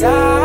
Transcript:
desire.